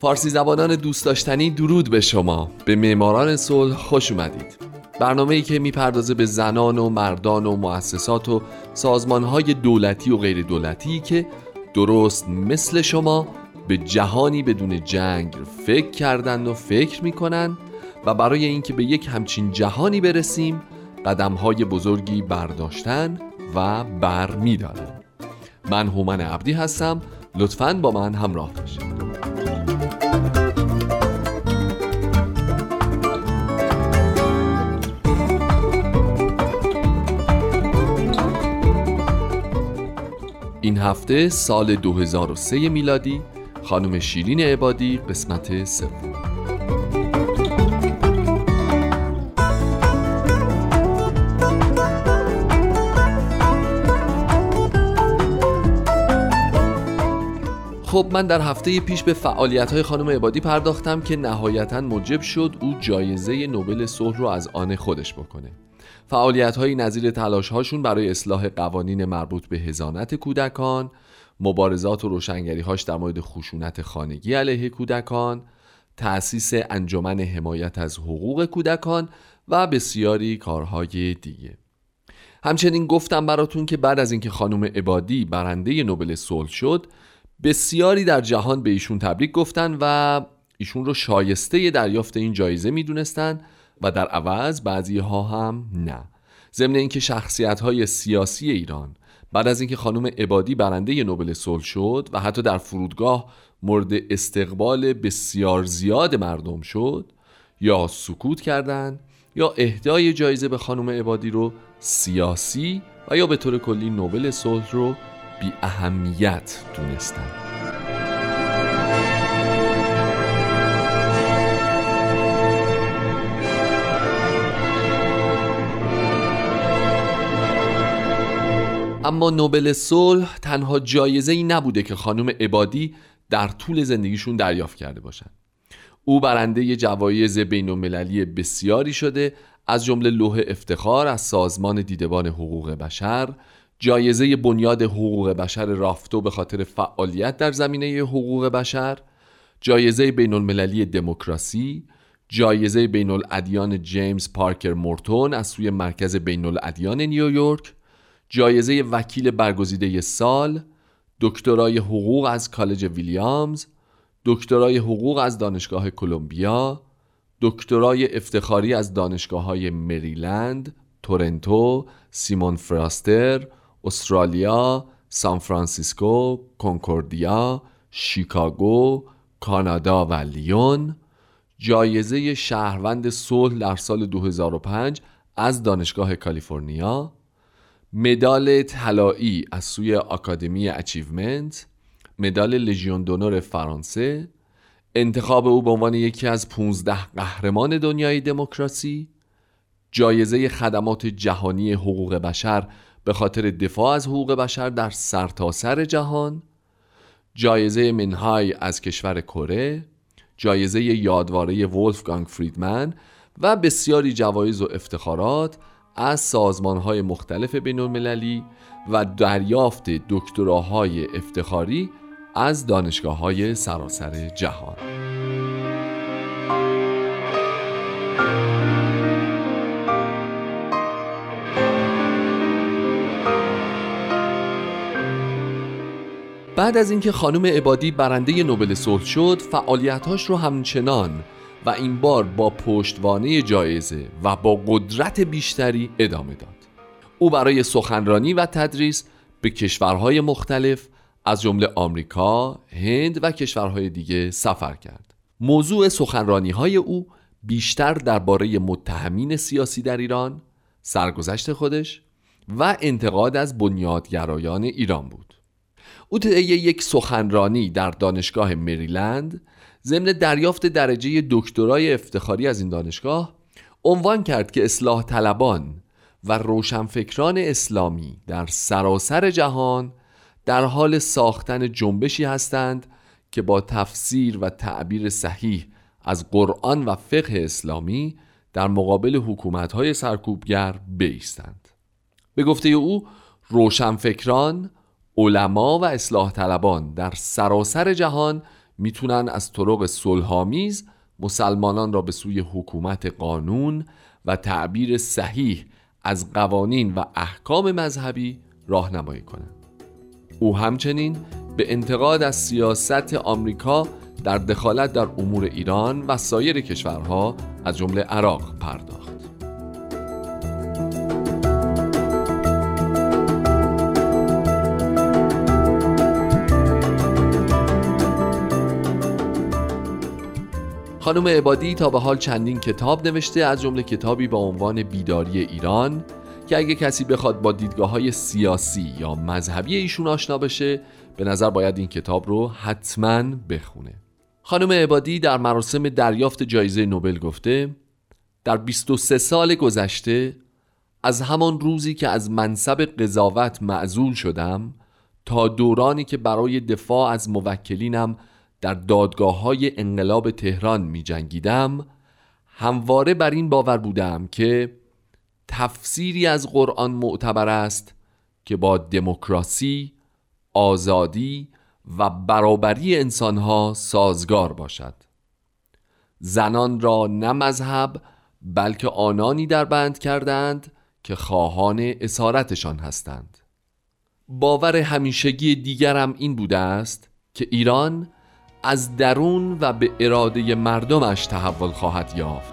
فارسی زبانان دوست داشتنی درود به شما. به معماران صلح خوش اومدید. برنامه ای که می‌پردازه به زنان و مردان و مؤسسات و سازمان های دولتی و غیر دولتی که درست مثل شما به جهانی بدون جنگ فکر کردند و فکر می‌کنن و برای اینکه به یک همچین جهانی برسیم قدم های بزرگی برداشتن و بر میدارن من هومن عبدی هستم. لطفا با من همراه باشید. هفته سال 2003 میلادی خانم شیرین عبادی قسمت سوم. خب من در هفته پیش به فعالیت های خانم عبادی پرداختم که نهایتا موجب شد او جایزه نوبل صلح رو از آن خودش بکنه. فعالیت های نظیر تلاش هاشون برای اصلاح قوانین مربوط به هزانت کودکان مبارزات و روشنگری هاش در مورد خشونت خانگی علیه کودکان تأسیس انجمن حمایت از حقوق کودکان و بسیاری کارهای دیگه. همچنین گفتم براتون که بعد از اینکه خانم عبادی برنده نوبل صلح شد بسیاری در جهان به ایشون تبریک گفتن و ایشون رو شایسته دریافت این جایزه می‌دونستن و در عوض بعضی ها هم نه. ضمن اینکه شخصیت های سیاسی ایران بعد از اینکه خانم عبادی برنده نوبل صلح شد و حتی در فرودگاه مورد استقبال بسیار زیاد مردم شد یا سکوت کردند یا اهدای جایزه به خانم عبادی رو سیاسی و یا به طور کلی نوبل صلح رو بی اهمیت دونستند. اما نوبل صلح تنها جایزه ای نبوده که خانم عبادی در طول زندگیشون دریافت کرده باشند. او برنده جوایز بین المللی بسیاری شده از جمله لوح افتخار از سازمان دیدبان حقوق بشر جایزه بنیاد حقوق بشر رافتو به خاطر فعالیت در زمینه حقوق بشر جایزه بین المللی دموکراسی جایزه بین الادیان جیمز پارکر مورتون از سوی مرکز بین الادیان نیویورک جایزه وکیل برگزیده سال دکترای حقوق از کالج ویلیامز دکترای حقوق از دانشگاه کلمبیا دکترای افتخاری از دانشگاه های مریلند تورنتو سیمون فریزر استرالیا سان فرانسیسکو کنکوردیا شیکاگو کانادا و لیون. جایزه شهروند صلح در سال 2005 از دانشگاه کالیفرنیا. مدال طلایی از سوی آکادمی Achievement مدال لژیون دونور فرانسه انتخاب او به عنوان یکی از 15 قهرمان دنیای دموکراسی جایزه خدمات جهانی حقوق بشر به خاطر دفاع از حقوق بشر در سرتاسر سر جهان جایزه منهای از کشور کره جایزه یادواره ولفگانگ فریدمن و بسیاری جوایز و افتخارات از سازمان های مختلف بین المللی و دریافت دکتراهای افتخاری از دانشگاه های سراسر جهان. بعد از اینکه خانم عبادی برنده نوبل صلح شد فعالیتاش رو همچنان و این بار با پشتوانه جایزه و با قدرت بیشتری ادامه داد او برای سخنرانی و تدریس به کشورهای مختلف از جمله آمریکا، هند و کشورهای دیگه سفر کرد. موضوع سخنرانی های او بیشتر درباره متهمین سیاسی در ایران، سرگذشت خودش و انتقاد از بنیادگرایان ایران بود. او طی یک سخنرانی در دانشگاه مریلند ضمن دریافت درجه دکترای افتخاری از این دانشگاه عنوان کرد که اصلاح طلبان و روشنفکران اسلامی در سراسر جهان در حال ساختن جنبشی هستند که با تفسیر و تعبیر صحیح از قرآن و فقه اسلامی در مقابل حکومت‌های سرکوبگر بیستند. به گفته او روشنفکران علما و اصلاح طلبان در سراسر جهان می‌تونن از طرق صلحآمیز مسلمانان را به سوی حکومت قانون و تعبیر صحیح از قوانین و احکام مذهبی راهنمایی کنند. او همچنین به انتقاد از سیاست آمریکا در دخالت در امور ایران و سایر کشورها از جمله عراق پرداخت. خانم عبادی تا به حال چندین کتاب نوشته از جمله کتابی با عنوان بیداری ایران که اگه کسی بخواد با دیدگاه های سیاسی یا مذهبی ایشون آشنا بشه به نظر باید این کتاب رو حتما بخونه. خانم عبادی در مراسم دریافت جایزه نوبل گفته در 23 سال گذشته از همان روزی که از منصب قضاوت معزول شدم تا دورانی که برای دفاع از موکلینم در دادگاه های انقلاب تهران می جنگیدم همواره بر این باور بودم که تفسیری از قرآن معتبر است که با دموکراسی، آزادی و برابری انسانها سازگار باشد. زنان را نه مذهب بلکه آنانی در بند کردند که خواهان اسارتشان هستند. باور همیشگی دیگرم این بوده است که ایران از درون و به اراده مردمش تحول خواهد یافت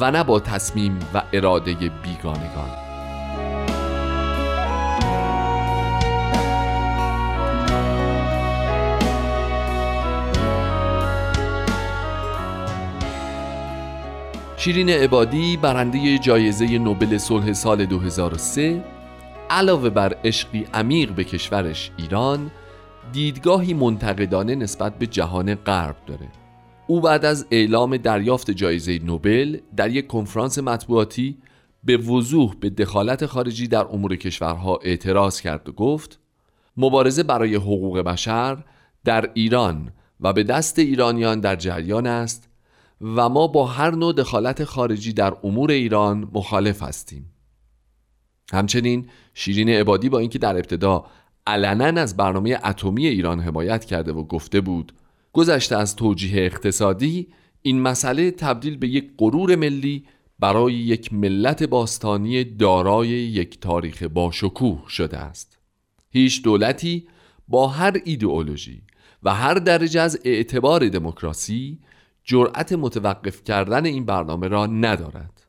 و نه با تصمیم و اراده بیگانگان. شیرین عبادی برنده جایزه نوبل صلح سال 2003 علاوه بر عشقی عمیق به کشورش ایران دیدگاهی منتقدانه نسبت به جهان غرب داره. او بعد از اعلام دریافت جایزه نوبل در یک کنفرانس مطبوعاتی به وضوح به دخالت خارجی در امور کشورها اعتراض کرد و گفت مبارزه برای حقوق بشر در ایران و به دست ایرانیان در جریان است و ما با هر نوع دخالت خارجی در امور ایران مخالف هستیم. همچنین شیرین عبادی با اینکه در ابتدا علنا از برنامه اتمی ایران حمایت کرده و گفته بود گذشته از توجیه اقتصادی این مسئله تبدیل به یک غرور ملی برای یک ملت باستانی دارای یک تاریخ باشکوه شده است. هیچ دولتی با هر ایدئولوژی و هر درجه از اعتبار دموکراسی جرأت متوقف کردن این برنامه را ندارد.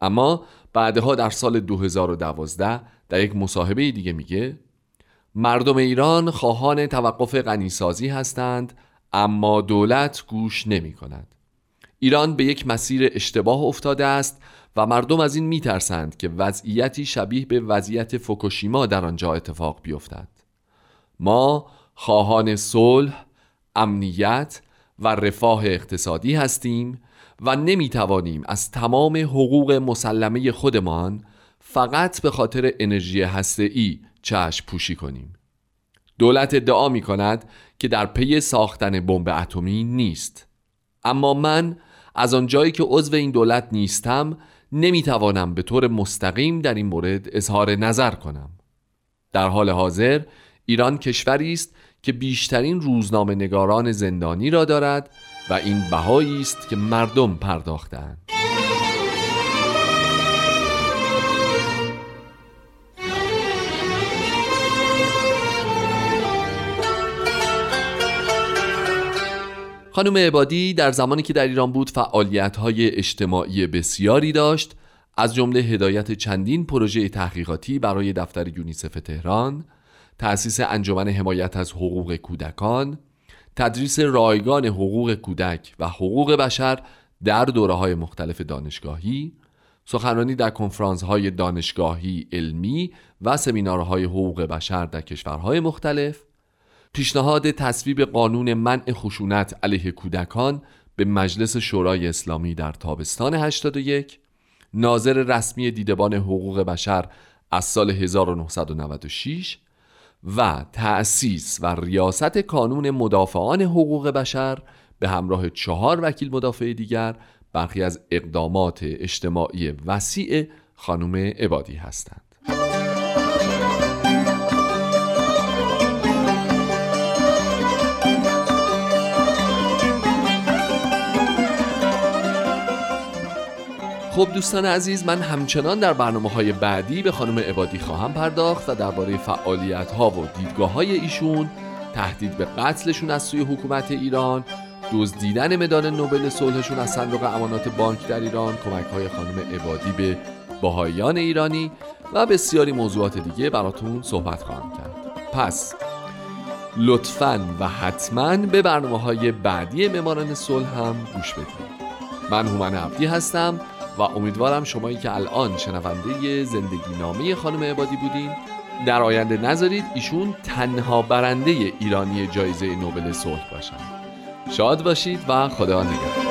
اما بعدها در سال 2012 در یک مصاحبه دیگه میگه مردم ایران خواهان توقف غنیسازی هستند اما دولت گوش نمی کند. ایران به یک مسیر اشتباه افتاده است و مردم از این میترسند که وضعیتی شبیه به وضعیت فوکوشیما در آنجا اتفاق بیفتد. ما خواهان صلح، امنیت و رفاه اقتصادی هستیم و نمی‌توانیم از تمام حقوق مسلمه خودمان فقط به خاطر انرژی هسته‌ای چشم پوشی کنیم. دولت ادعا می کند که در پی ساختن بمب اتمی نیست. اما من از آنجایی که عضو این دولت نیستم نمی‌توانم به طور مستقیم در این مورد اظهار نظر کنم. در حال حاضر ایران کشوری است که بیشترین روزنامه نگاران زندانی را دارد و این بهایی است که مردم پرداختند خانم عبادی در زمانی که در ایران بود فعالیت های اجتماعی بسیاری داشت از جمله هدایت چندین پروژه تحقیقاتی برای دفتر یونیسف تهران تأسیس انجمن حمایت از حقوق کودکان تدریس رایگان حقوق کودک و حقوق بشر در دوره های مختلف دانشگاهی سخنرانی در کنفرانس های دانشگاهی علمی و سمینارهای حقوق بشر در کشورهای مختلف پیشنهاد تصویب قانون منع خشونت علیه کودکان به مجلس شورای اسلامی در تابستان 81 ناظر رسمی دیدبان حقوق بشر از سال 1996 و تأسیس و ریاست کانون مدافعان حقوق بشر به همراه چهار وکیل مدافع دیگر برخی از اقدامات اجتماعی وسیع خانم عبادی هستند. خب دوستان عزیز من همچنان در برنامه های بعدی به خانم عبادی خواهم پرداخت و درباره فعالیت ها و دیدگاه های ایشون تهدید به قتلشون از سوی حکومت ایران دزدیدن مدال نوبل صلحشون از صندوق امانات بانک در ایران کمک های خانم عبادی به باهایان ایرانی و بسیاری موضوعات دیگه براتون صحبت خواهم کرد. پس لطفا و حتما به برنامه های بعدی مماران صلح هم گوش بدید. من هومن عبدی هستم. و امیدوارم شمایی که الان شنونده زندگی نامه خانم عبادی بودین. در آینده نذارید ایشون تنها برنده ایرانی جایزه نوبل صلح باشن. شاد باشید و خدا نگهدار.